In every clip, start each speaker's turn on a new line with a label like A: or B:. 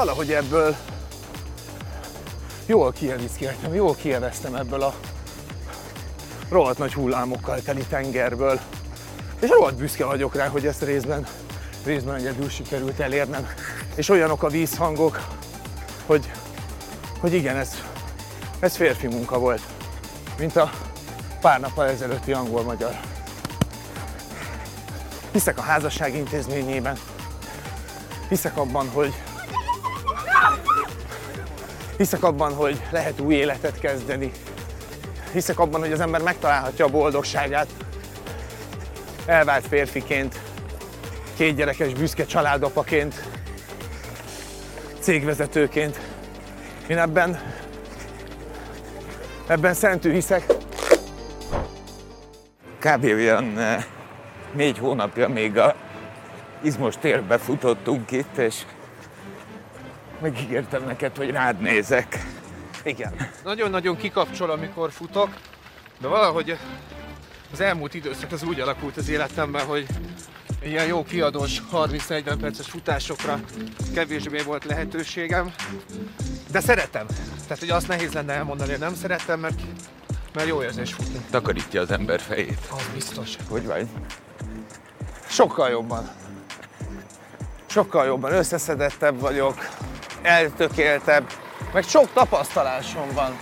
A: valahogy ebből jól kieliszkéltem, jól kieleztem ebből a rohadt nagy hullámokkal teli tengerből. És rohadt büszke vagyok rá, hogy ezt részben, részben egyedül sikerült elérnem. És olyanok a vízhangok, hogy, hogy igen, ez, ez férfi munka volt, mint a pár nappal ezelőtti angol-magyar. Hiszek a házasság intézményében, hiszek abban, hogy hiszek abban, hogy lehet új életet kezdeni, hiszek abban, hogy az ember megtalálhatja a boldogságát elvált férfiként, két gyerekes büszke családapaként, cégvezetőként. Én ebben, ebben szentű hiszek.
B: Kb. olyan eh, négy hónapja még a izmos térbe futottunk itt, és megígértem neked, hogy rád nézek.
A: Igen. Nagyon-nagyon kikapcsol, amikor futok, de valahogy az elmúlt időszak az úgy alakult az életemben, hogy ilyen jó kiadós 30-40 perces futásokra kevésbé volt lehetőségem. De szeretem. Tehát, hogy azt nehéz lenne elmondani, hogy nem szeretem, mert, mert jó érzés futni.
B: Takarítja az ember fejét.
A: Az biztos.
B: Hogy vagy?
A: Sokkal jobban. Sokkal jobban összeszedettebb vagyok, eltökéltebb, meg sok tapasztalásom van.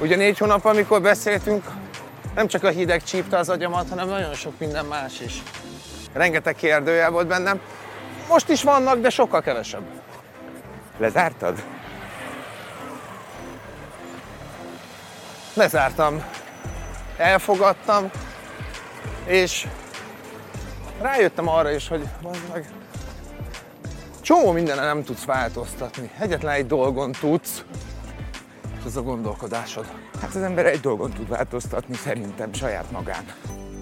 A: Ugye négy hónap, amikor beszéltünk, nem csak a hideg csípte az agyamat, hanem nagyon sok minden más is. Rengeteg kérdőjel volt bennem. Most is vannak, de sokkal kevesebb.
B: Lezártad?
A: Lezártam. Elfogadtam, és rájöttem arra is, hogy meg csomó mindenen nem tudsz változtatni. Egyetlen egy dolgon tudsz, és az a gondolkodásod.
B: Hát az ember egy dolgon tud változtatni, szerintem saját magán.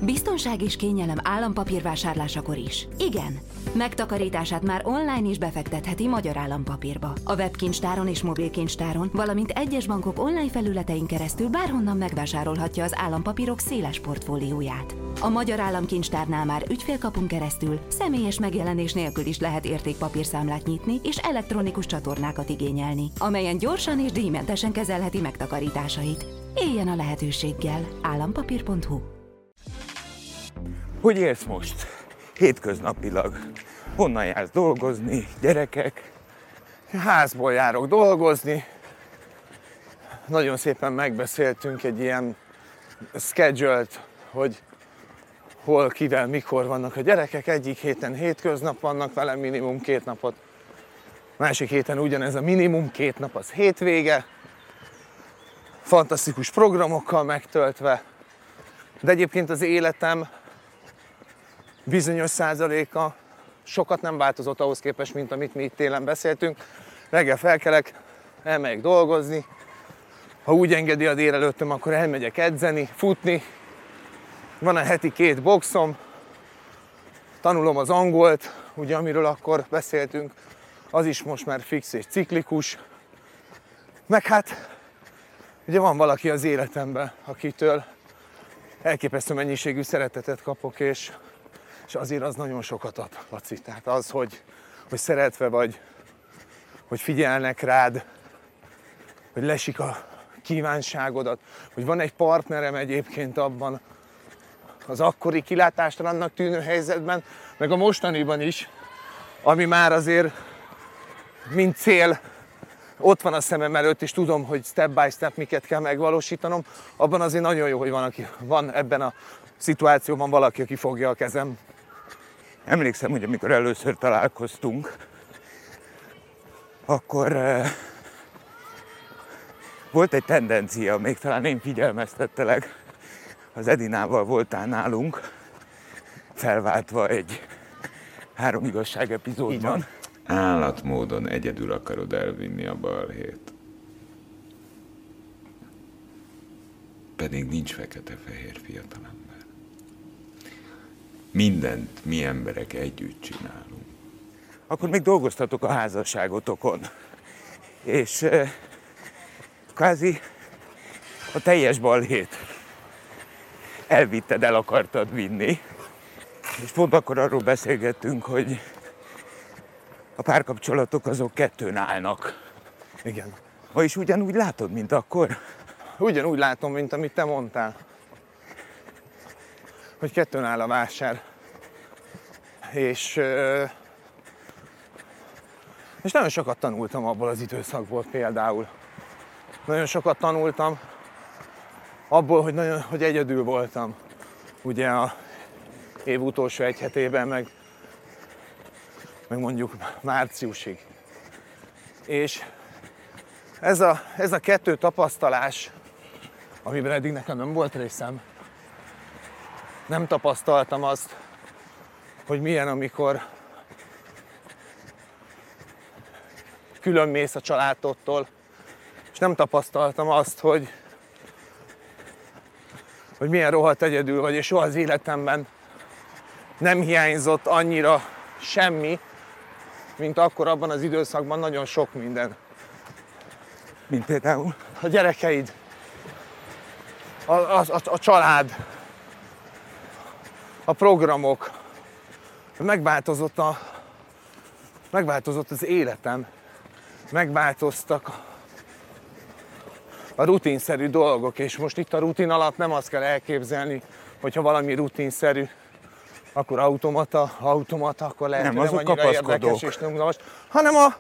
C: Biztonság és kényelem állampapír vásárlásakor is. Igen. Megtakarítását már online is befektetheti Magyar Állampapírba. A webkincstáron és mobilkincstáron, valamint egyes bankok online felületein keresztül bárhonnan megvásárolhatja az állampapírok széles portfólióját. A Magyar Államkincstárnál már ügyfélkapunk keresztül személyes megjelenés nélkül is lehet értékpapírszámlát nyitni és elektronikus csatornákat igényelni, amelyen gyorsan és díjmentesen kezelheti megtakarításait. Éljen a lehetőséggel. Állampapír.hu
B: Hogy élsz most? Hétköznapilag. Honnan jársz dolgozni? Gyerekek?
A: Házból járok dolgozni. Nagyon szépen megbeszéltünk egy ilyen schedule hogy hol, kivel, mikor vannak a gyerekek. Egyik héten hétköznap vannak velem minimum két napot. Másik héten ugyanez a minimum két nap az hétvége. Fantasztikus programokkal megtöltve. De egyébként az életem bizonyos százaléka sokat nem változott ahhoz képest, mint amit mi itt télen beszéltünk. Reggel felkelek, elmegyek dolgozni, ha úgy engedi a délelőttöm, akkor elmegyek edzeni, futni, van a heti két boxom, tanulom az angolt, ugye amiről akkor beszéltünk, az is most már fix és ciklikus. Meg hát, ugye van valaki az életemben, akitől elképesztő mennyiségű szeretetet kapok, és, és azért az nagyon sokat ad, Laci. Tehát az, hogy, hogy szeretve vagy, hogy figyelnek rád, hogy lesik a kívánságodat, hogy van egy partnerem egyébként abban, az akkori kilátástalannak tűnő helyzetben, meg a mostaniban is, ami már azért mint cél ott van a szemem előtt, és tudom, hogy step by step miket kell megvalósítanom, abban azért nagyon jó, hogy van, aki, van ebben a szituációban valaki, aki fogja a kezem.
B: Emlékszem, hogy amikor először találkoztunk, akkor eh, volt egy tendencia, még talán én figyelmeztettelek, az Edinával voltál nálunk, felváltva egy három igazság epizódban.
D: Állatmódon egyedül akarod elvinni a balhét. Pedig nincs fekete-fehér fiatalember. Mindent mi emberek együtt csinálunk.
B: Akkor még dolgoztatok a házasságotokon. És kvázi a teljes balhét elvitted, el akartad vinni. És pont akkor arról beszélgettünk, hogy a párkapcsolatok azok kettőn állnak.
A: Igen.
B: Ma is ugyanúgy látod, mint akkor?
A: Ugyanúgy látom, mint amit te mondtál. Hogy kettőn áll a vásár. És, és nagyon sokat tanultam abból az időszakból például. Nagyon sokat tanultam abból, hogy, nagyon, hogy egyedül voltam. Ugye a év utolsó egy hetében, meg, meg mondjuk márciusig. És ez a, ez a kettő tapasztalás, amiben eddig nekem nem volt részem, nem tapasztaltam azt, hogy milyen, amikor külön mész a családodtól, és nem tapasztaltam azt, hogy, hogy milyen rohadt egyedül vagy, és soha az életemben nem hiányzott annyira semmi, mint akkor abban az időszakban nagyon sok minden.
B: Mint például?
A: A gyerekeid, a, a, a, a család, a programok, megváltozott, a, megváltozott az életem, megváltoztak a rutinszerű dolgok, és most itt a rutin alatt nem azt kell elképzelni, hogyha valami rutinszerű, akkor automata, automata, akkor lehet,
B: Nem,
A: hogy nem
B: azok
A: annyira
B: kapaszkodók.
A: érdekes és nyomgalmas, hanem a,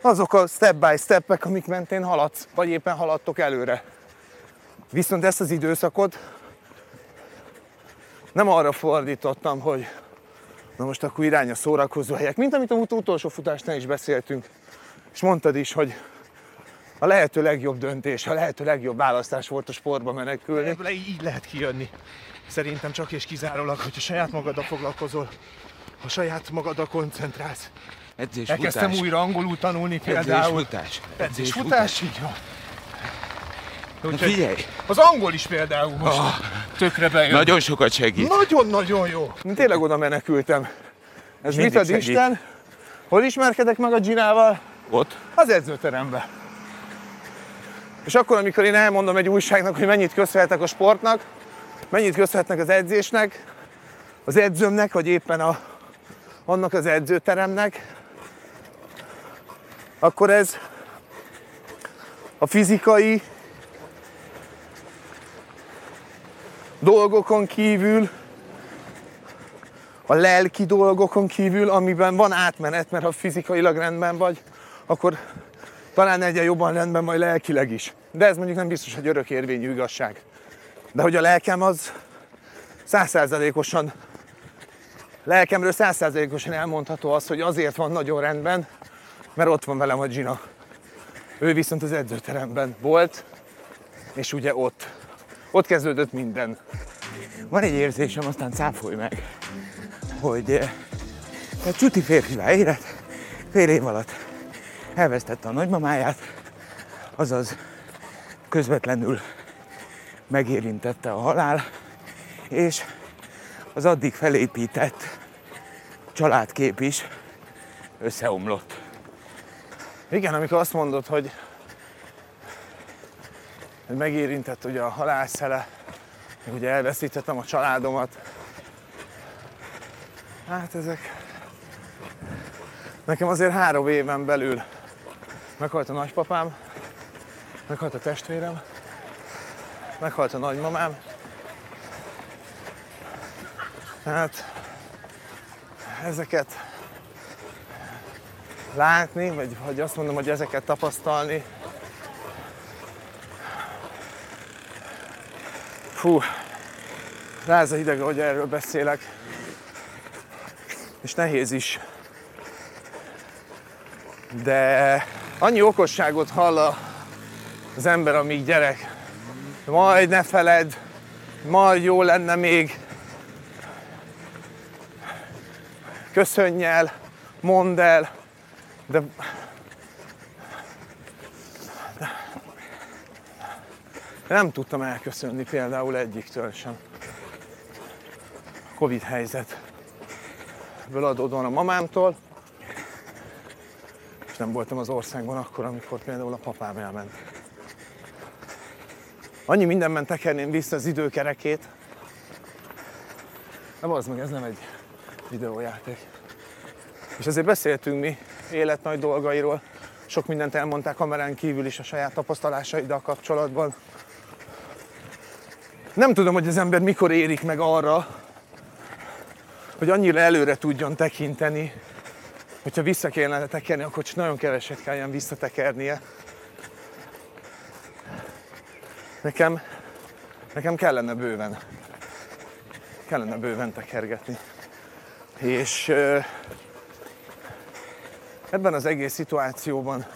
A: azok a step by stepek, amik mentén haladsz, vagy éppen haladtok előre. Viszont ezt az időszakot nem arra fordítottam, hogy na most akkor irány a szórakozó helyek, mint amit a ut- utolsó futásnál is beszéltünk, és mondtad is, hogy a lehető legjobb döntés, a lehető legjobb választás volt a sportba menekülni.
E: Ebből így lehet kijönni. Szerintem csak és kizárólag, hogyha saját magaddal foglalkozol, ha saját magaddal koncentrálsz.
B: edzés,
E: Elkezdtem
B: futás.
E: újra angolul tanulni
B: Edzés,
E: például.
B: futás.
E: Edzés, futás, így van. Úgyhogy
B: figyelj,
E: az angol is például most tökre bejön.
B: nagyon sokat segít.
E: Nagyon-nagyon jó.
A: Én tényleg oda menekültem.
B: Ez
A: Mit ad. Isten? Hol ismerkedek meg a Ginával?
B: Ott?
A: Az edzőterembe. És akkor, amikor én elmondom egy újságnak, hogy mennyit köszönhetek a sportnak, mennyit köszönhetnek az edzésnek, az edzőmnek, vagy éppen a, annak az edzőteremnek, akkor ez a fizikai dolgokon kívül, a lelki dolgokon kívül, amiben van átmenet, mert ha fizikailag rendben vagy, akkor talán egyen jobban rendben vagy lelkileg is. De ez mondjuk nem biztos, hogy örökérvényű igazság. De hogy a lelkem az százszázalékosan, lelkemről százszázalékosan elmondható az, hogy azért van nagyon rendben, mert ott van velem a Gina. Ő viszont az edzőteremben volt, és ugye ott. Ott kezdődött minden.
B: Van egy érzésem, aztán cáfolj meg, hogy eh, egy csuti férfivá érett, fél év alatt elvesztette a nagymamáját, azaz közvetlenül megérintette a halál, és az addig felépített családkép is összeomlott.
A: Igen, amikor azt mondod, hogy megérintett ugye a halálszele, ugye elveszítettem a családomat. Hát ezek... Nekem azért három éven belül meghalt a nagypapám, meghalt a testvérem, meghalt a nagymamám. Hát ezeket látni, vagy, vagy azt mondom, hogy ezeket tapasztalni. Fú, ráz a hideg, hogy erről beszélek. És nehéz is. De annyi okosságot hall az ember, amíg gyerek. Majd ne feled, majd jó lenne még. Köszönj el, mondd el, de nem tudtam elköszönni például egyiktől sem. Covid helyzet. Ebből adódóan a mamámtól, és nem voltam az országban akkor, amikor például a papám elment. Annyi mindenben tekerném vissza az időkerekét. De az meg, ez nem egy videójáték. És ezért beszéltünk mi élet nagy dolgairól. Sok mindent elmondták kamerán kívül is a saját tapasztalásaiddal kapcsolatban. Nem tudom, hogy az ember mikor érik meg arra, hogy annyira előre tudjon tekinteni, hogyha vissza kellene tekerni, akkor csak nagyon keveset kelljen visszatekernie. Nekem, nekem kellene bőven, kellene bőven tekergetni. És ebben az egész szituációban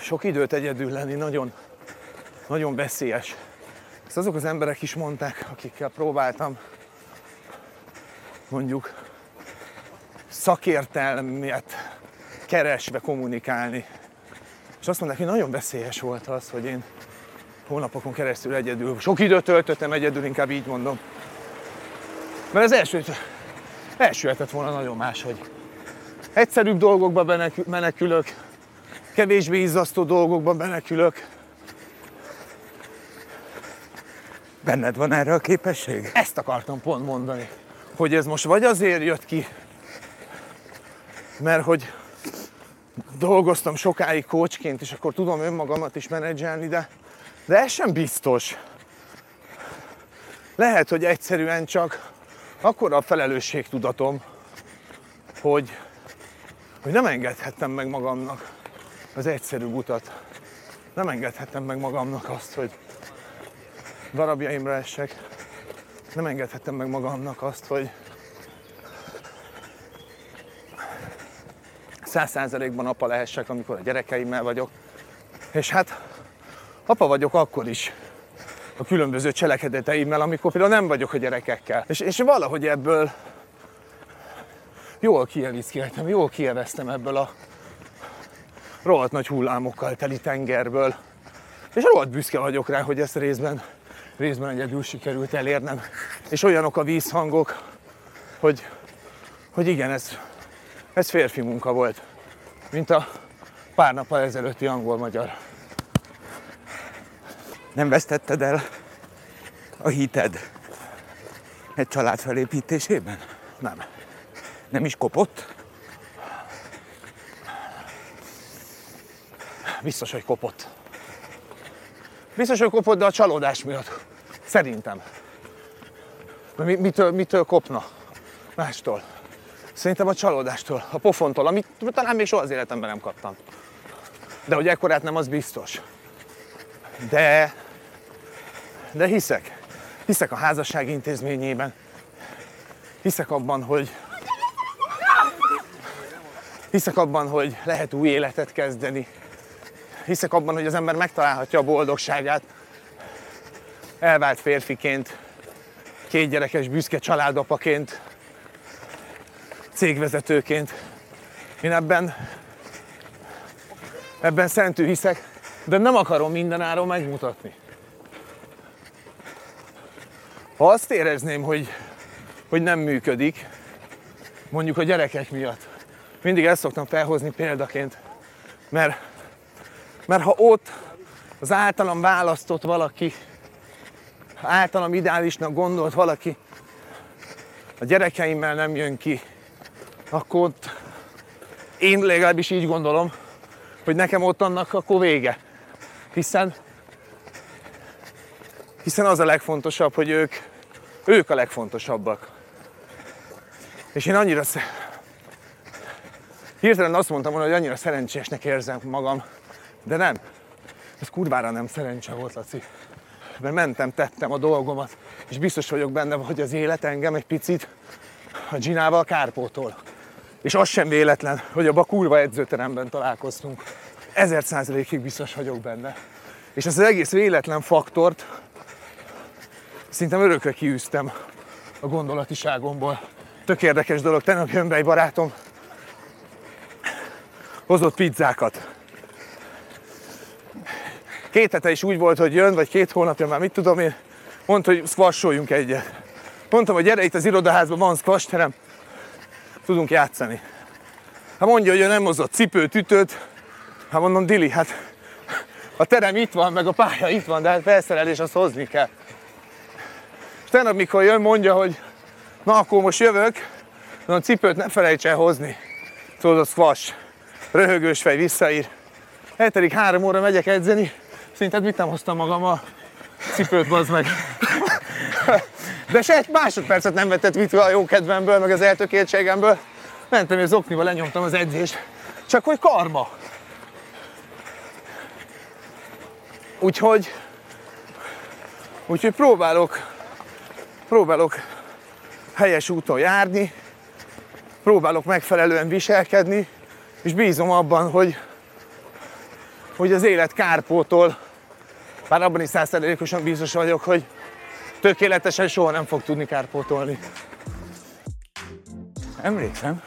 A: sok időt egyedül lenni nagyon, nagyon veszélyes. Ezt azok az emberek is mondták, akikkel próbáltam mondjuk szakértelmet keresve kommunikálni. És azt mondták, hogy nagyon veszélyes volt az, hogy én hónapokon keresztül egyedül, sok időt töltöttem egyedül, inkább így mondom. Mert az első, lehetett volna nagyon máshogy. Egyszerűbb dolgokba menekül- menekülök, kevésbé izzasztó dolgokba menekülök.
B: Benned van erre a képesség?
A: Ezt akartam pont mondani, hogy ez most vagy azért jött ki, mert hogy dolgoztam sokáig coachként, és akkor tudom önmagamat is menedzselni, de, de ez sem biztos. Lehet, hogy egyszerűen csak akkora a felelősségtudatom, hogy, hogy nem engedhettem meg magamnak az egyszerű utat. Nem engedhettem meg magamnak azt, hogy darabjaimra essek. Nem engedhettem meg magamnak azt, hogy száz százalékban apa lehessek, amikor a gyerekeimmel vagyok. És hát apa vagyok akkor is a különböző cselekedeteimmel, amikor például nem vagyok a gyerekekkel. És, és valahogy ebből jól kieviszkéltem, jól kieveztem ebből a rohadt nagy hullámokkal teli tengerből. És rohadt büszke vagyok rá, hogy ezt részben, részben egyedül sikerült elérnem. És olyanok a vízhangok, hogy, hogy igen, ez, ez férfi munka volt, mint a pár nappal ezelőtti angol-magyar.
B: Nem vesztetted el a hited egy család felépítésében?
A: Nem.
B: Nem is kopott?
A: Biztos, hogy kopott. Biztos, hogy kopott, de a csalódás miatt. Szerintem. Mi- mitől, mitől kopna? Mástól. Szerintem a csalódástól, a pofontól, amit talán még soha az életemben nem kaptam. De hogy ekkorát nem, az biztos. De, de hiszek. Hiszek a házasság intézményében. Hiszek abban, hogy hiszek abban, hogy lehet új életet kezdeni. Hiszek abban, hogy az ember megtalálhatja a boldogságát elvált férfiként, két gyerekes büszke családapaként, cégvezetőként. Én ebben, ebben szentű hiszek, de nem akarom mindenáron megmutatni. Ha azt érezném, hogy, hogy nem működik, mondjuk a gyerekek miatt, mindig ezt szoktam felhozni példaként, mert, mert ha ott az általam választott valaki, általam ideálisnak gondolt valaki a gyerekeimmel nem jön ki, akkor ott én legalábbis így gondolom, hogy nekem ott annak akkor vége. Hiszen, hiszen az a legfontosabb, hogy ők, ők a legfontosabbak. És én annyira. Hirtelen azt mondtam volna, hogy annyira szerencsésnek érzem magam, de nem. Ez kurvára nem szerencse volt, Laci. Mert mentem, tettem a dolgomat, és biztos vagyok benne, hogy az élet engem egy picit a Ginával kárpótol. És az sem véletlen, hogy abban a kurva edzőteremben találkoztunk. Ezer százalékig biztos vagyok benne. És ezt az egész véletlen faktort szinte örökre kiűztem a gondolatiságomból. Tök érdekes dolog, tegnap jön be egy barátom, hozott pizzákat. Két hete is úgy volt, hogy jön, vagy két hónapja már, mit tudom én, mondta, hogy squasholjunk egyet. Mondtam, hogy gyere itt az irodaházban, van squash terem, tudunk játszani. Hát mondja, hogy ő nem hozott cipőt, ütőt. Hát mondom, Dili, hát a terem itt van, meg a pálya itt van, de hát felszerelés azt hozni kell. És tegnap, mikor jön, mondja, hogy na akkor most jövök, a cipőt ne felejts el hozni. Tudod, a squash. Röhögős fej visszaír. Eltelik három óra megyek edzeni, szerinted mit nem hoztam magammal? Cipőt, bazd meg. De se egy másodpercet nem vetett vitve a jó kedvemből, meg az eltökéltségemből. Mentem, és az oknival lenyomtam az edzést. Csak hogy karma. Úgyhogy, úgyhogy próbálok, próbálok helyes úton járni, próbálok megfelelően viselkedni, és bízom abban, hogy, hogy az élet kárpótol, bár abban is százszerzelékosan biztos vagyok, hogy tökéletesen soha nem fog tudni kárpótolni.
B: Emlékszem,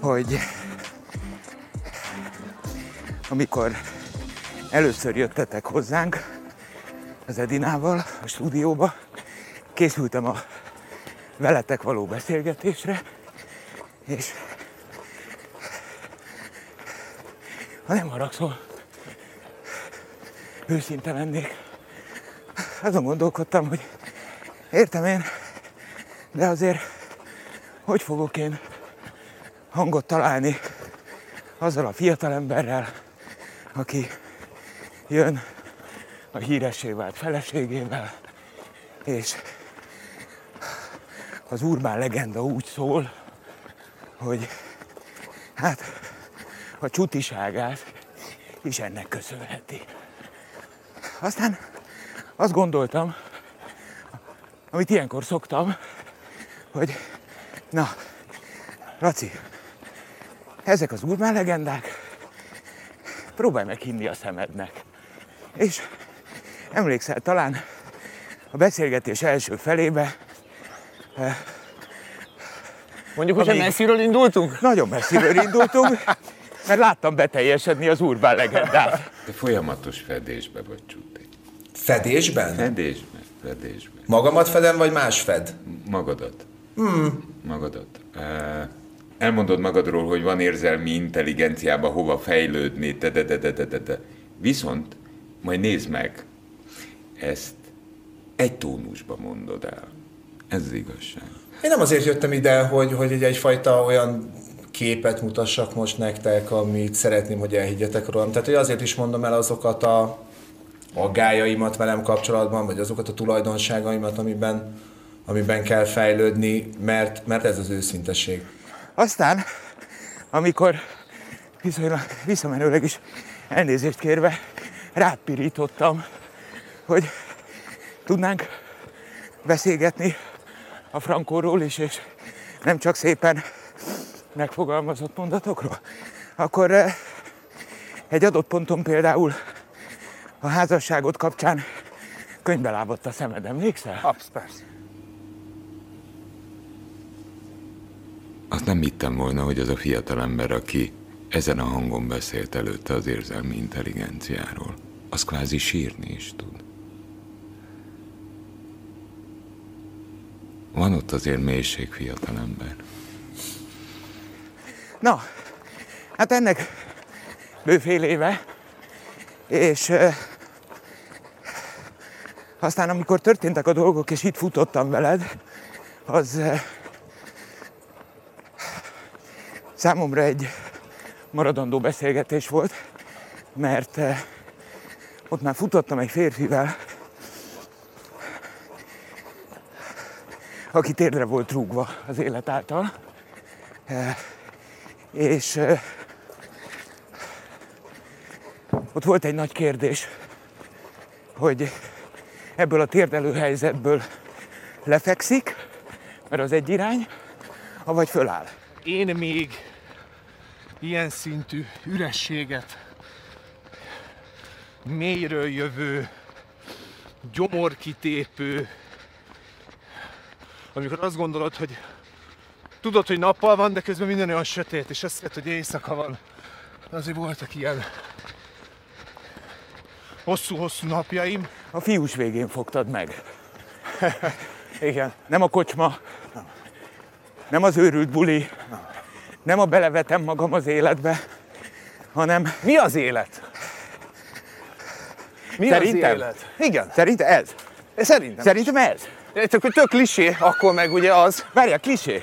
B: hogy amikor először jöttetek hozzánk az Edinával a stúdióba, készültem a veletek való beszélgetésre, és ha nem haragszol, őszinte lennék. Azon gondolkodtam, hogy értem én, de azért hogy fogok én hangot találni azzal a fiatalemberrel, aki jön a híressé vált feleségével, és az urbán legenda úgy szól, hogy hát a csutiságát is ennek köszönheti. Aztán azt gondoltam, amit ilyenkor szoktam, hogy na, Laci, ezek az urbán legendák, próbálj meg hinni a szemednek. És emlékszel, talán a beszélgetés első felébe
A: Mondjuk, hogy messziről indultunk?
B: nagyon messziről indultunk, mert láttam beteljesedni az urbán legendát.
D: Te folyamatos fedésbe vagy, Csuti.
F: Fedésben?
D: Fedésbe, fedésbe.
F: Magamat fedem, vagy más fed?
D: Magadat. Hmm. Magadat. Elmondod magadról, hogy van érzelmi intelligenciába hova fejlődni, de, de, de, de, de, de, de. Viszont majd nézd meg, ezt egy tónusba mondod el. Ez az igazság.
F: Én nem azért jöttem ide, hogy, hogy egy, egyfajta olyan képet mutassak most nektek, amit szeretném, hogy elhiggyetek rólam. Tehát, hogy azért is mondom el azokat a aggájaimat velem kapcsolatban, vagy azokat a tulajdonságaimat, amiben, amiben kell fejlődni, mert, mert ez az őszintesség.
B: Aztán, amikor viszonylag visszamenőleg is elnézést kérve rád pirítottam, hogy tudnánk beszélgetni a frankóról is, és nem csak szépen megfogalmazott mondatokról, akkor eh, egy adott ponton például a házasságot kapcsán könyvbe lábadt a szemed, emlékszel?
A: Absz, persze.
D: Azt nem hittem volna, hogy az a fiatalember, aki ezen a hangon beszélt előtte az érzelmi intelligenciáról, az kvázi sírni is tud. Van ott azért mélység, fiatalember.
B: Na, hát ennek bőfél éve, és euh, aztán amikor történtek a dolgok, és itt futottam veled, az euh, számomra egy maradandó beszélgetés volt, mert euh, ott már futottam egy férfivel, aki térdre volt rúgva az élet által, és ott volt egy nagy kérdés, hogy ebből a térdelő helyzetből lefekszik, mert az egy irány, avagy föláll.
E: Én még ilyen szintű ürességet, mélyről jövő, gyomorkitépő, amikor azt gondolod, hogy tudod, hogy nappal van, de közben minden olyan sötét, és azt hiszed, hogy éjszaka van. Azért voltak ilyen hosszú-hosszú napjaim.
B: A fiús végén fogtad meg.
A: Igen.
B: Nem a kocsma, nem az őrült buli, nem a belevetem magam az életbe, hanem
A: Mi az élet? Mi
B: Szerintem?
A: az élet? Igen,
B: szerintem ez.
A: szerintem.
B: Szerintem ez.
A: Csak hogy tök klisé, akkor meg ugye az.
B: Várjál, klisé.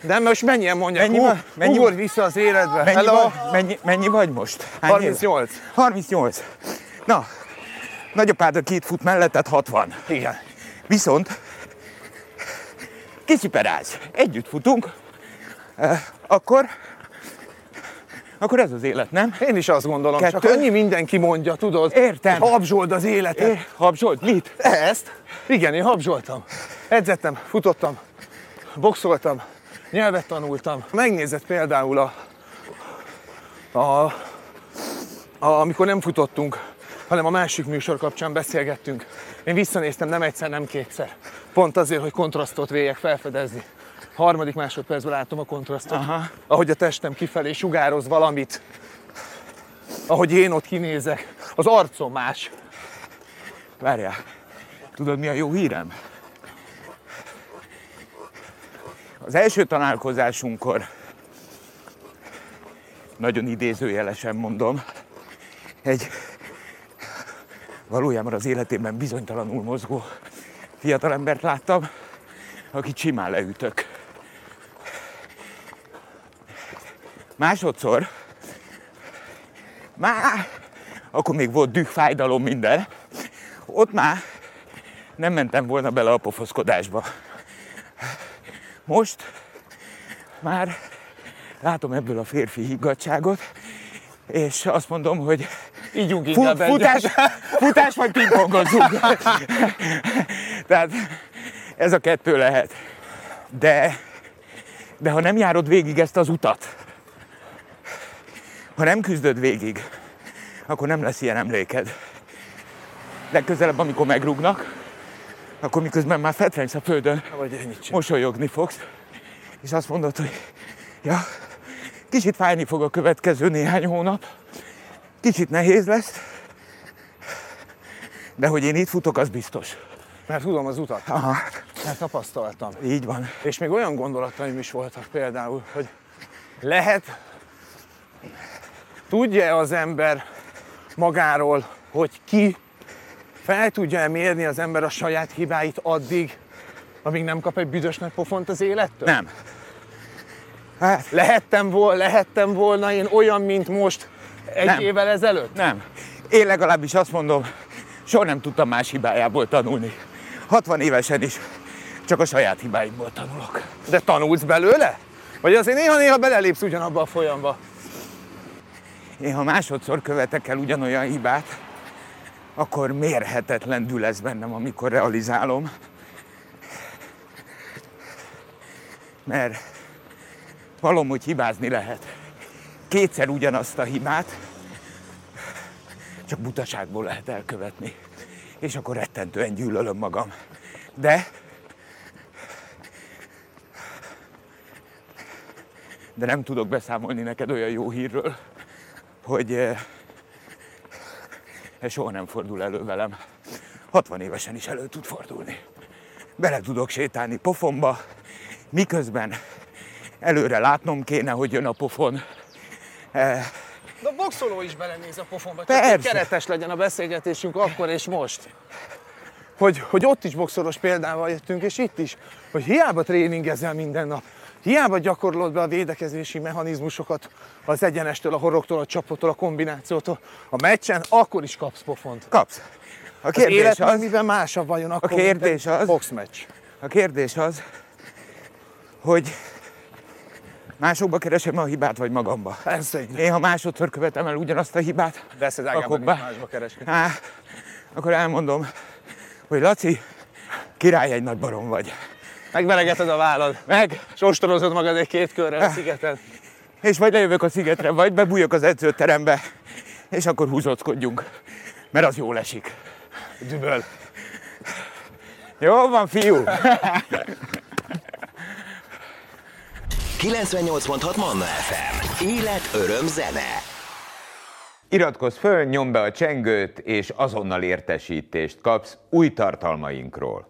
A: De most mennyien mondják,
B: Mennyi van? Mennyi
A: ugorj vissza az életbe.
B: Mennyi,
A: Hello?
B: vagy, mennyi, mennyi vagy most? Hány éves?
A: 38.
B: 38. Na, nagyapád a két fut melletted 60.
A: Igen.
B: Viszont kicsiperáz, együtt futunk, eh, akkor, akkor ez az élet, nem?
A: Én is azt gondolom, Kettő. Csak annyi mindenki mondja, tudod?
B: Értem.
A: Habzsold az életet.
B: É, Habzsolt, mit?
A: Ezt? Igen, én habzsoltam. Edzettem, futottam, boxoltam, nyelvet tanultam. Megnézett például a, a, a, amikor nem futottunk, hanem a másik műsor kapcsán beszélgettünk. Én visszanéztem nem egyszer, nem kétszer. Pont azért, hogy kontrasztot véljek felfedezni. Harmadik másodpercben látom a kontrasztot.
B: Aha.
A: Ahogy a testem kifelé sugároz valamit. Ahogy én ott kinézek. Az arcom más.
B: Várjál, tudod mi a jó hírem? Az első találkozásunkkor, nagyon idézőjelesen mondom, egy valójában az életében bizonytalanul mozgó fiatalembert láttam, akit simán leütök. Másodszor, már, akkor még volt düh, fájdalom, minden, ott már nem mentem volna bele a pofoszkodásba. Most már látom ebből a férfi higgadságot, és azt mondom, hogy
A: Ígyunk inkább egyet.
B: futás, futás vagy pingpongozunk. Tehát ez a kettő lehet. De, de ha nem járod végig ezt az utat, ha nem küzdöd végig, akkor nem lesz ilyen emléked. Legközelebb, amikor megrúgnak, akkor miközben már fetrengsz a földön,
A: Vagy
B: mosolyogni fogsz, és azt mondod, hogy ja, kicsit fájni fog a következő néhány hónap, kicsit nehéz lesz, de hogy én itt futok, az biztos.
A: Mert tudom az utat,
B: Aha,
A: mert tapasztaltam.
B: így van.
A: És még olyan gondolataim is voltak például, hogy lehet, tudja az ember magáról, hogy ki fel tudja mérni az ember a saját hibáit addig, amíg nem kap egy büdös nagy pofont az élettől?
B: Nem. Hát,
A: Lehettem, vol- lehettem volna én olyan, mint most egy
B: Nem.
A: évvel ezelőtt?
B: nem. Én legalábbis azt mondom, soha nem tudtam más hibájából tanulni. 60 évesen is csak a saját hibáimból tanulok.
A: De tanulsz belőle? Vagy azért néha-néha belelépsz ugyanabba a folyamba?
B: Én ha másodszor követek el ugyanolyan hibát, akkor mérhetetlen dű lesz bennem, amikor realizálom. Mert valahogy hibázni lehet. Kétszer ugyanazt a hibát, csak butaságból lehet elkövetni. És akkor rettentően gyűlölöm magam. De de nem tudok beszámolni neked olyan jó hírről, hogy eh, ez soha nem fordul elő velem. 60 évesen is elő tud fordulni. Bele tudok sétálni pofomba, miközben előre látnom kéne, hogy jön a pofon.
A: De a boxoló is belenéz a pofonba,
B: csak Persze.
A: keretes legyen a beszélgetésünk akkor és most. Hogy, hogy ott is boxoros példával jöttünk, és itt is, hogy hiába tréningezel minden nap, hiába gyakorlod be a védekezési mechanizmusokat az egyenestől, a horogtól, a csapottól, a kombinációtól, a meccsen akkor is kapsz pofont.
B: kapsz. A
A: Az
B: kérdés
A: élet
B: az,
A: mivel másabb vajon akkor,
B: kérdés
A: mint egy
B: az-
A: boxmeccs.
B: a kérdés az, hogy másokba keresem a hibát, vagy magamba.
A: Egy
B: Én, ha másodszor követem el ugyanazt a hibát,
A: Veszed
B: akkor,
A: nincs másba keresni.
B: á, akkor elmondom, hogy Laci, király egy nagy barom vagy.
A: Megveregeted a vállad,
B: Meg,
A: és ostorozod magad egy két körre a szigeten.
B: és vagy lejövök a szigetre, vagy bebújok az edzőterembe, és akkor húzóckodjunk, mert az jól esik.
A: Düböl.
B: Jó van, fiú?
G: 98.6 Manna FM. Élet, öröm, zene.
D: Iratkozz föl, nyomd be a csengőt, és azonnal értesítést kapsz új tartalmainkról.